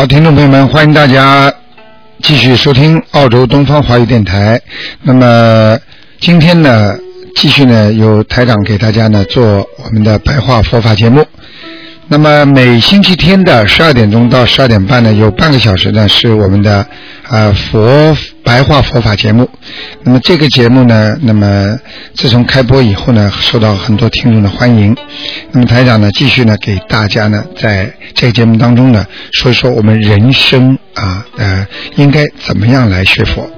好，听众朋友们，欢迎大家继续收听澳洲东方华语电台。那么今天呢，继续呢，由台长给大家呢做我们的白话佛法节目。那么每星期天的十二点钟到十二点半呢，有半个小时呢是我们的啊佛白话佛法节目。那么这个节目呢，那么自从开播以后呢，受到很多听众的欢迎。那么台长呢，继续呢给大家呢在这个节目当中呢说一说我们人生啊呃应该怎么样来学佛。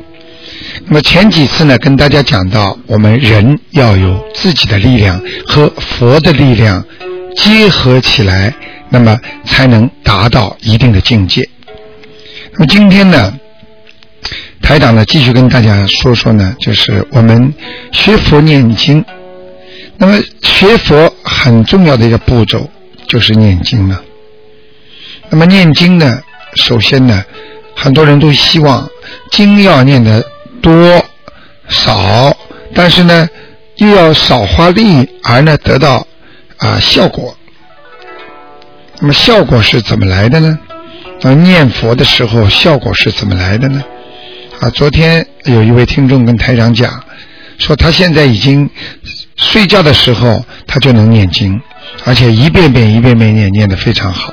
那么前几次呢跟大家讲到，我们人要有自己的力量和佛的力量。结合起来，那么才能达到一定的境界。那么今天呢，台长呢继续跟大家说说呢，就是我们学佛念经。那么学佛很重要的一个步骤就是念经了。那么念经呢，首先呢，很多人都希望经要念的多少，但是呢，又要少花力而呢得到。啊，效果。那么效果是怎么来的呢？啊，念佛的时候效果是怎么来的呢？啊，昨天有一位听众跟台长讲，说他现在已经睡觉的时候他就能念经，而且一遍遍一遍遍念，念得非常好。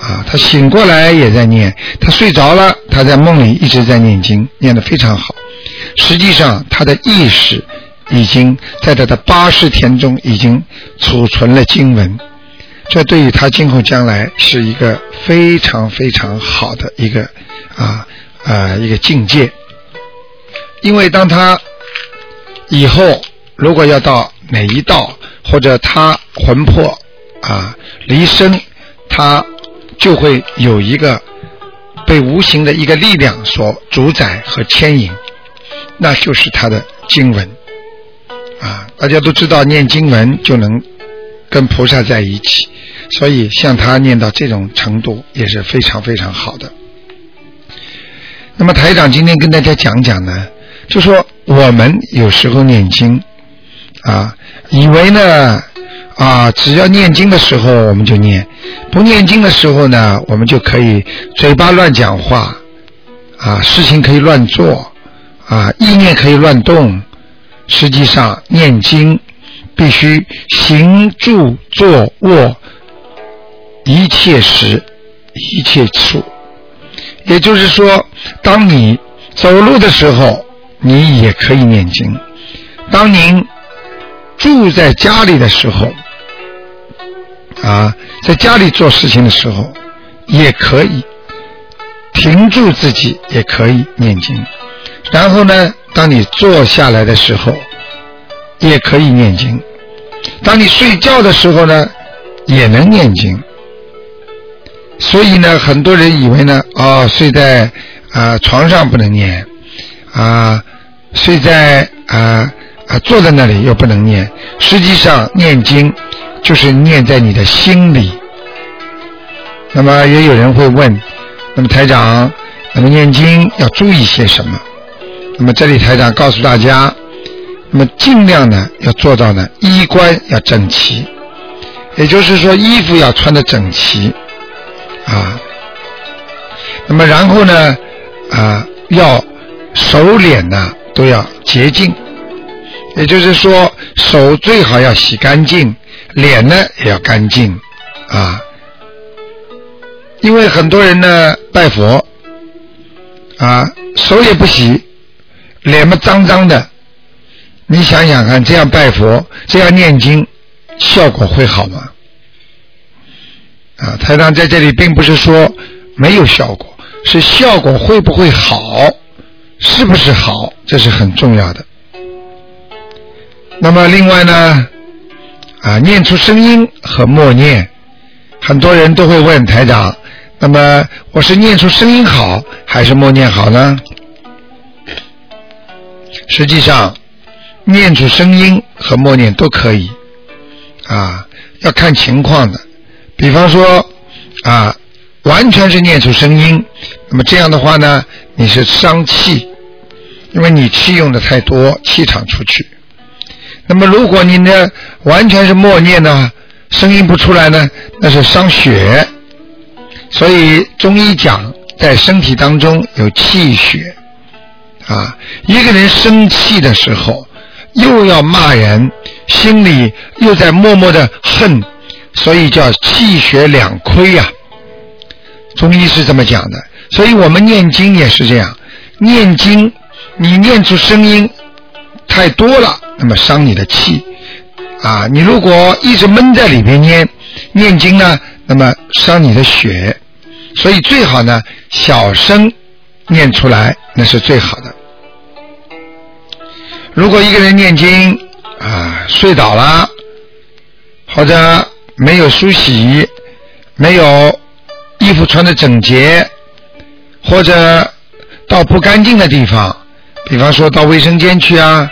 啊，他醒过来也在念，他睡着了，他在梦里一直在念经，念得非常好。实际上他的意识。已经在他的八十天中已经储存了经文，这对于他今后将来是一个非常非常好的一个啊啊一个境界。因为当他以后如果要到哪一道，或者他魂魄啊离身，他就会有一个被无形的一个力量所主宰和牵引，那就是他的经文。啊，大家都知道念经文就能跟菩萨在一起，所以像他念到这种程度也是非常非常好的。那么台长今天跟大家讲讲呢，就说我们有时候念经啊，以为呢啊，只要念经的时候我们就念，不念经的时候呢，我们就可以嘴巴乱讲话啊，事情可以乱做啊，意念可以乱动。实际上，念经必须行住坐卧一切时一切处。也就是说，当你走路的时候，你也可以念经；当您住在家里的时候，啊，在家里做事情的时候，也可以停住自己，也可以念经。然后呢？当你坐下来的时候，也可以念经；当你睡觉的时候呢，也能念经。所以呢，很多人以为呢，哦，睡在啊床上不能念，啊，睡在啊啊坐在那里又不能念。实际上，念经就是念在你的心里。那么，也有人会问，那么台长，那么念经要注意些什么？那么这里台长告诉大家，那么尽量呢要做到呢衣冠要整齐，也就是说衣服要穿的整齐啊。那么然后呢啊要手脸呢都要洁净，也就是说手最好要洗干净，脸呢也要干净啊。因为很多人呢拜佛啊手也不洗。脸嘛脏脏的，你想想看，这样拜佛，这样念经，效果会好吗？啊，台长在这里并不是说没有效果，是效果会不会好，是不是好，这是很重要的。那么另外呢，啊，念出声音和默念，很多人都会问台长，那么我是念出声音好，还是默念好呢？实际上，念出声音和默念都可以，啊，要看情况的。比方说，啊，完全是念出声音，那么这样的话呢，你是伤气，因为你气用的太多，气场出去。那么如果你呢，完全是默念呢，声音不出来呢，那是伤血。所以中医讲，在身体当中有气血。啊，一个人生气的时候，又要骂人，心里又在默默的恨，所以叫气血两亏呀。中医是这么讲的，所以我们念经也是这样，念经你念出声音太多了，那么伤你的气啊。你如果一直闷在里面念念经呢，那么伤你的血，所以最好呢小声念出来，那是最好的。如果一个人念经啊睡倒了，或者没有梳洗，没有衣服穿的整洁，或者到不干净的地方，比方说到卫生间去啊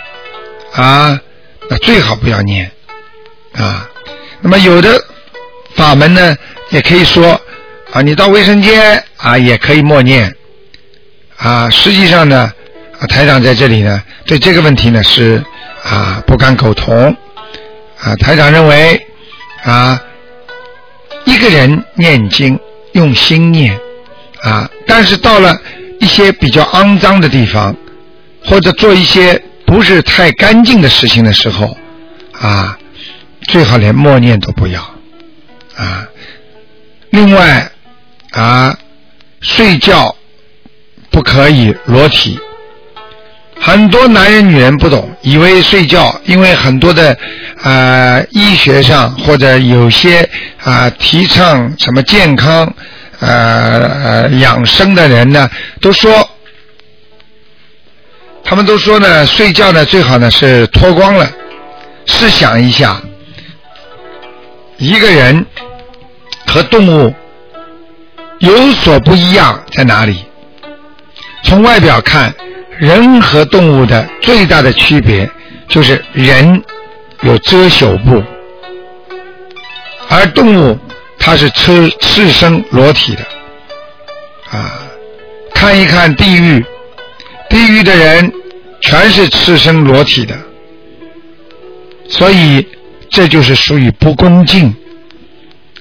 啊，那最好不要念啊。那么有的法门呢，也可以说啊，你到卫生间啊也可以默念啊。实际上呢。啊台长在这里呢，对这个问题呢是啊不敢苟同啊。台长认为啊，一个人念经用心念啊，但是到了一些比较肮脏的地方，或者做一些不是太干净的事情的时候啊，最好连默念都不要啊。另外啊，睡觉不可以裸体。很多男人、女人不懂，以为睡觉，因为很多的啊医学上或者有些啊提倡什么健康呃养生的人呢，都说，他们都说呢，睡觉呢最好呢是脱光了。试想一下，一个人和动物有所不一样在哪里？从外表看。人和动物的最大的区别就是人有遮羞布，而动物它是赤赤身裸体的。啊，看一看地狱，地狱的人全是赤身裸体的，所以这就是属于不恭敬。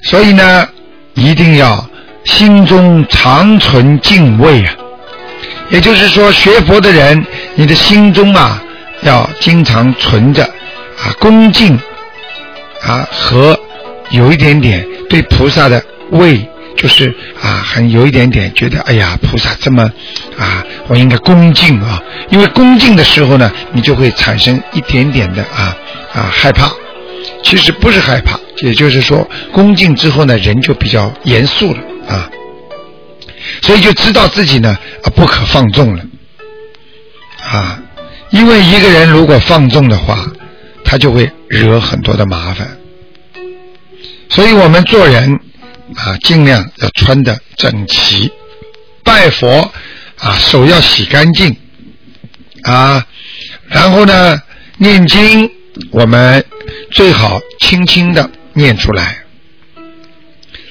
所以呢，一定要心中常存敬畏啊。也就是说，学佛的人，你的心中啊，要经常存着啊恭敬啊和有一点点对菩萨的畏，就是啊很有一点点觉得，哎呀，菩萨这么啊，我应该恭敬啊。因为恭敬的时候呢，你就会产生一点点的啊啊害怕。其实不是害怕，也就是说，恭敬之后呢，人就比较严肃了啊。所以就知道自己呢啊不可放纵了啊，因为一个人如果放纵的话，他就会惹很多的麻烦。所以我们做人啊，尽量要穿的整齐，拜佛啊手要洗干净啊，然后呢念经我们最好轻轻的念出来，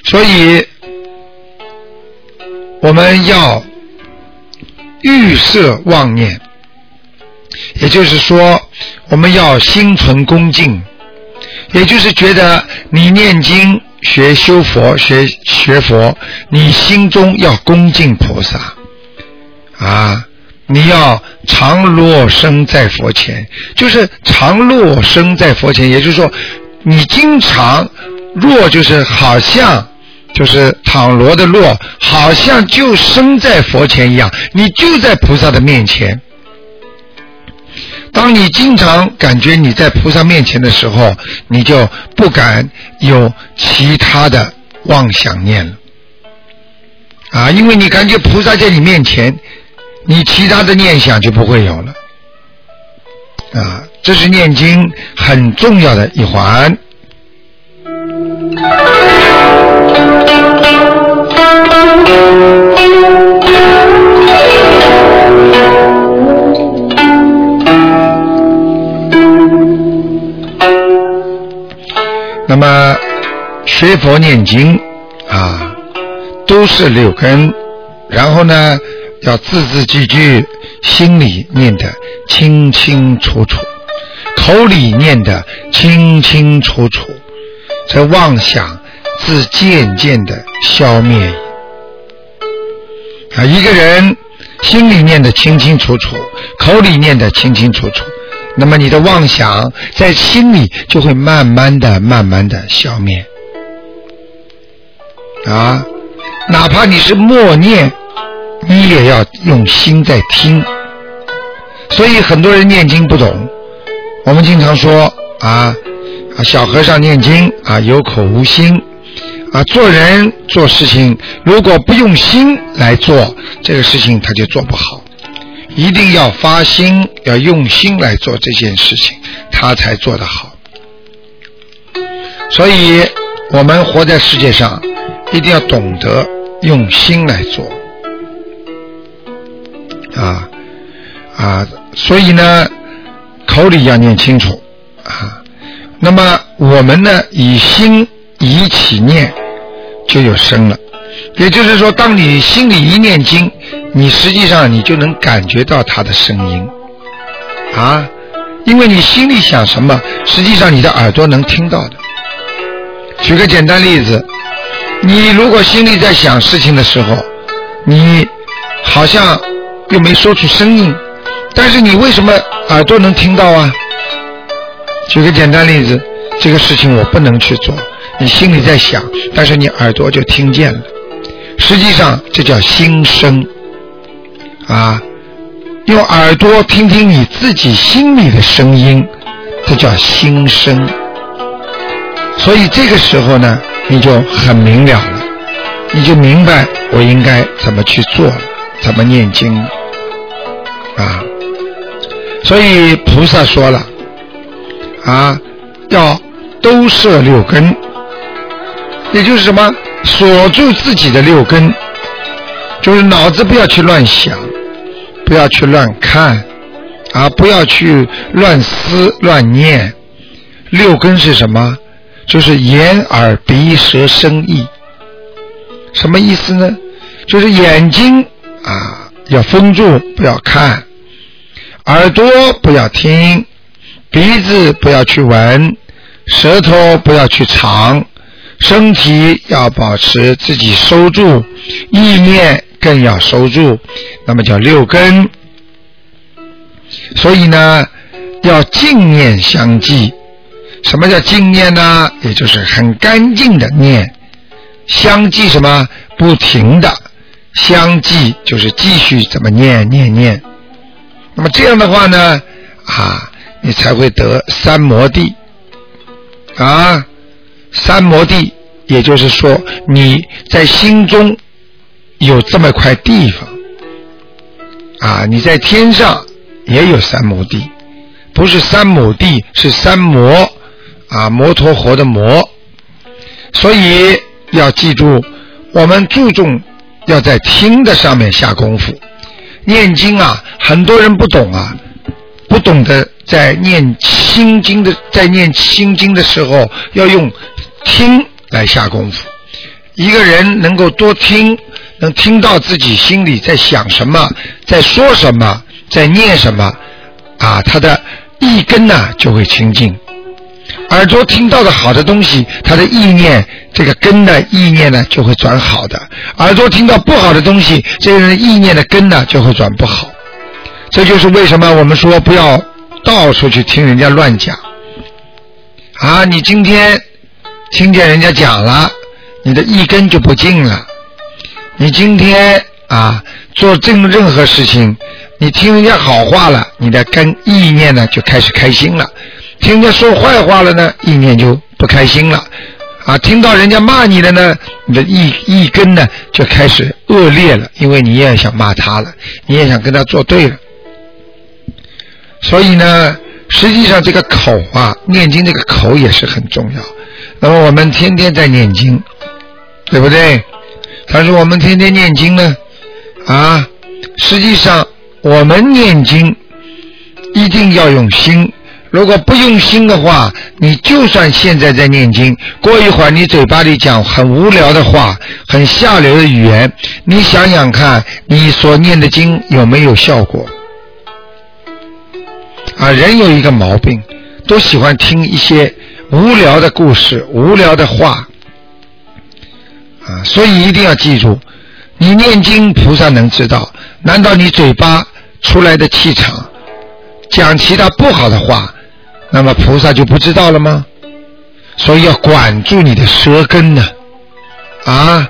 所以。我们要预设妄念，也就是说，我们要心存恭敬，也就是觉得你念经、学修佛、学学佛，你心中要恭敬菩萨啊！你要常落生在佛前，就是常落生在佛前，也就是说，你经常落，就是好像。就是倘罗的若，好像就生在佛前一样，你就在菩萨的面前。当你经常感觉你在菩萨面前的时候，你就不敢有其他的妄想念了。啊，因为你感觉菩萨在你面前，你其他的念想就不会有了。啊，这是念经很重要的一环。那么学佛念经啊，都是六根，然后呢，要字字句句心里念得清清楚楚，口里念得清清楚楚，这妄想自渐渐的消灭。啊，一个人心里念得清清楚楚，口里念得清清楚楚。那么你的妄想在心里就会慢慢的、慢慢的消灭，啊，哪怕你是默念，你也要用心在听。所以很多人念经不懂，我们经常说啊，啊小和尚念经啊有口无心，啊做人做事情如果不用心来做这个事情，他就做不好。一定要发心，要用心来做这件事情，他才做得好。所以，我们活在世界上，一定要懂得用心来做。啊啊，所以呢，口里要念清楚啊。那么，我们呢，以心以起念，就有声了。也就是说，当你心里一念经。你实际上你就能感觉到他的声音，啊，因为你心里想什么，实际上你的耳朵能听到的。举个简单例子，你如果心里在想事情的时候，你好像又没说出声音，但是你为什么耳朵能听到啊？举个简单例子，这个事情我不能去做，你心里在想，但是你耳朵就听见了，实际上这叫心声。啊，用耳朵听听你自己心里的声音，这叫心声。所以这个时候呢，你就很明了了，你就明白我应该怎么去做，怎么念经啊。所以菩萨说了，啊，要都摄六根，也就是什么，锁住自己的六根，就是脑子不要去乱想。不要去乱看，啊，不要去乱思乱念。六根是什么？就是眼、耳、鼻、舌、身、意。什么意思呢？就是眼睛啊要封住，不要看；耳朵不要听；鼻子不要去闻；舌头不要去尝；身体要保持自己收住，意念。更要收住，那么叫六根。所以呢，要净念相继。什么叫净念呢？也就是很干净的念。相继什么？不停的相继，就是继续怎么念念念。那么这样的话呢，啊，你才会得三摩地。啊，三摩地，也就是说你在心中。有这么块地方啊！你在天上也有三亩地，不是三亩地，是三摩啊，摩陀佛的摩。所以要记住，我们注重要在听的上面下功夫。念经啊，很多人不懂啊，不懂得在念心经的，在念心经的时候要用听来下功夫。一个人能够多听。能听到自己心里在想什么，在说什么，在念什么，啊，他的意根呢就会清净。耳朵听到的好的东西，他的意念这个根的意念呢就会转好的；耳朵听到不好的东西，这个人意念的根呢就会转不好。这就是为什么我们说不要到处去听人家乱讲。啊，你今天听见人家讲了，你的一根就不净了。你今天啊做正任何事情，你听人家好话了，你的根意念呢就开始开心了；听人家说坏话了呢，意念就不开心了。啊，听到人家骂你的呢，你的意意根呢就开始恶劣了，因为你也想骂他了，你也想跟他作对了。所以呢，实际上这个口啊，念经这个口也是很重要。那么我们天天在念经，对不对？但是我们天天念经呢，啊，实际上我们念经一定要用心如果不用心的话，你就算现在在念经，过一会儿你嘴巴里讲很无聊的话，很下流的语言，你想想看，你所念的经有没有效果？啊，人有一个毛病，都喜欢听一些无聊的故事、无聊的话，啊，所以一定要记住，你念经，菩萨能知道。难道你嘴巴出来的气场，讲其他不好的话，那么菩萨就不知道了吗？所以要管住你的舌根呢，啊，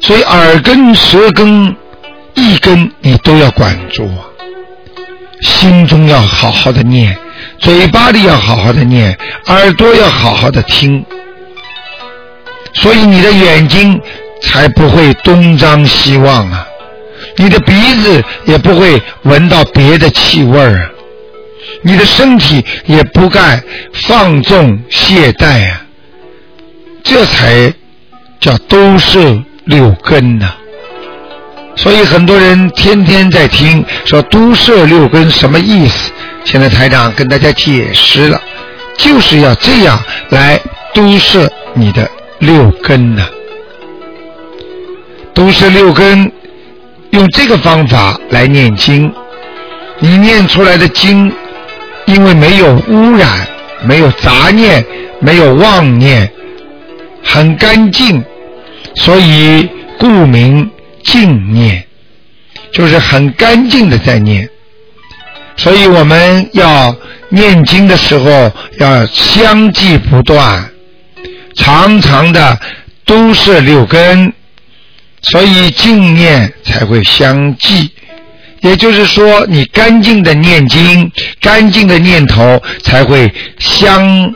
所以耳根、舌根、一根你都要管住啊。心中要好好的念，嘴巴里要好好的念，耳朵要好好的听，所以你的眼睛才不会东张西望啊，你的鼻子也不会闻到别的气味啊，你的身体也不该放纵懈怠啊，这才叫都摄六根呐。所以很多人天天在听说都摄六根什么意思？现在台长跟大家解释了，就是要这样来都摄你的六根呢。都摄六根，用这个方法来念经，你念出来的经，因为没有污染、没有杂念、没有妄念，很干净，所以故名。净念就是很干净的在念，所以我们要念经的时候要相继不断，长长的都是六根，所以净念才会相继。也就是说，你干净的念经，干净的念头才会相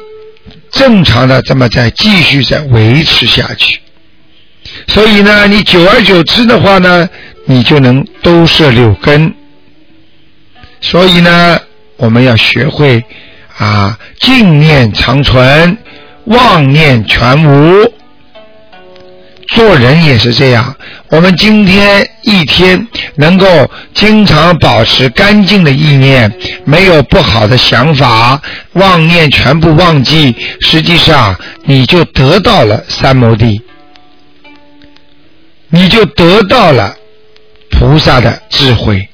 正常的这么在继续在维持下去。所以呢，你久而久之的话呢，你就能都摄六根。所以呢，我们要学会啊，净念长存，妄念全无。做人也是这样，我们今天一天能够经常保持干净的意念，没有不好的想法，妄念全部忘记，实际上你就得到了三摩地。你就得到了菩萨的智慧。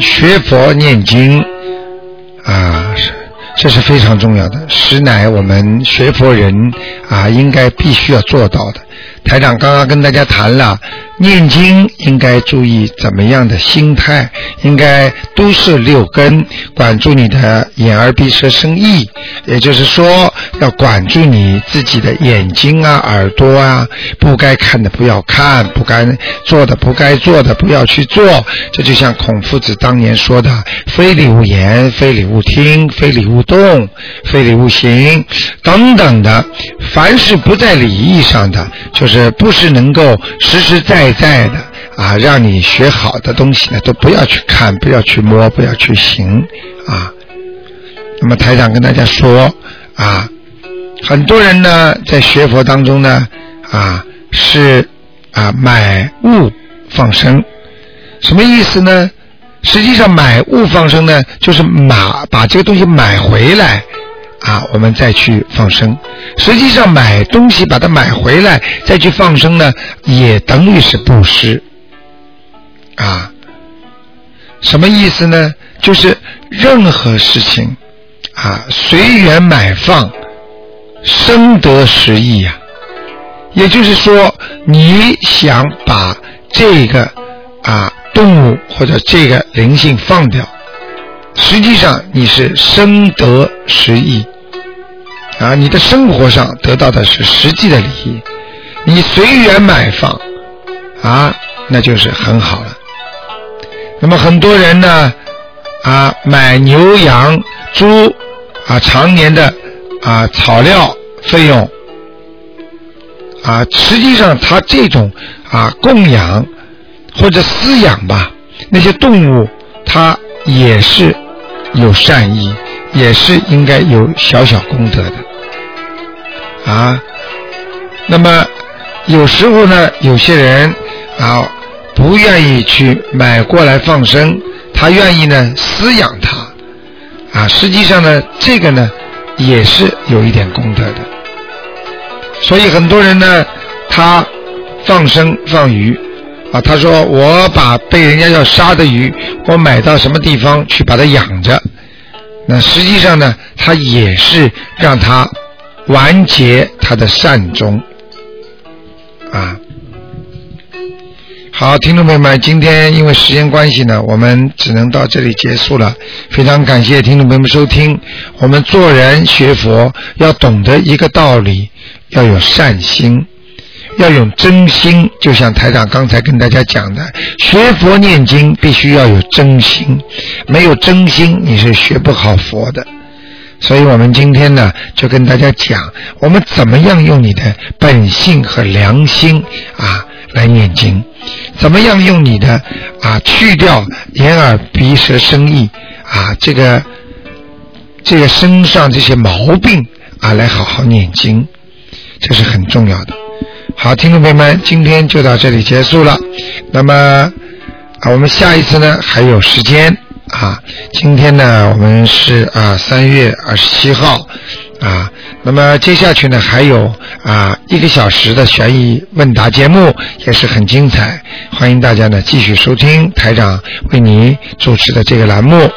学佛念经啊，是这是非常重要的，实乃我们学佛人啊应该必须要做到的。台长刚刚跟大家谈了。念经应该注意怎么样的心态？应该都是六根，管住你的眼耳鼻舌身意，也就是说，要管住你自己的眼睛啊、耳朵啊，不该看的不要看，不该做的不该做的不要去做。这就像孔夫子当年说的：“非礼勿言，非礼勿听，非礼勿动，非礼勿行”等等的。凡是不在礼义上的，就是不是能够实实在。在的啊，让你学好的东西呢，都不要去看，不要去摸，不要去行啊。那么台长跟大家说啊，很多人呢在学佛当中呢啊是啊买物放生，什么意思呢？实际上买物放生呢，就是买把这个东西买回来。啊，我们再去放生。实际上买东西把它买回来再去放生呢，也等于是布施。啊，什么意思呢？就是任何事情啊，随缘买放，生得实意呀。也就是说，你想把这个啊动物或者这个灵性放掉。实际上你是生得实益啊，你的生活上得到的是实际的利益，你随缘买放啊，那就是很好了。那么很多人呢，啊，买牛羊猪啊，常年的啊草料费用，啊，实际上他这种啊供养或者饲养吧，那些动物，它也是有善意，也是应该有小小功德的，啊，那么有时候呢，有些人啊。不愿意去买过来放生，他愿意呢饲养它，啊，实际上呢，这个呢也是有一点功德的。所以很多人呢，他放生放鱼，啊，他说我把被人家要杀的鱼，我买到什么地方去把它养着，那实际上呢，他也是让他完结他的善终，啊。好，听众朋友们，今天因为时间关系呢，我们只能到这里结束了。非常感谢听众朋友们收听。我们做人学佛要懂得一个道理，要有善心，要有真心。就像台长刚才跟大家讲的，学佛念经必须要有真心，没有真心你是学不好佛的。所以我们今天呢，就跟大家讲，我们怎么样用你的本性和良心啊来念经。怎么样用你的啊去掉眼耳鼻舌身意啊这个这个身上这些毛病啊来好好念经，这是很重要的。好，听众朋友们，今天就到这里结束了。那么啊，我们下一次呢还有时间啊。今天呢我们是啊三月二十七号。啊，那么接下去呢，还有啊一个小时的悬疑问答节目也是很精彩，欢迎大家呢继续收听台长为你主持的这个栏目。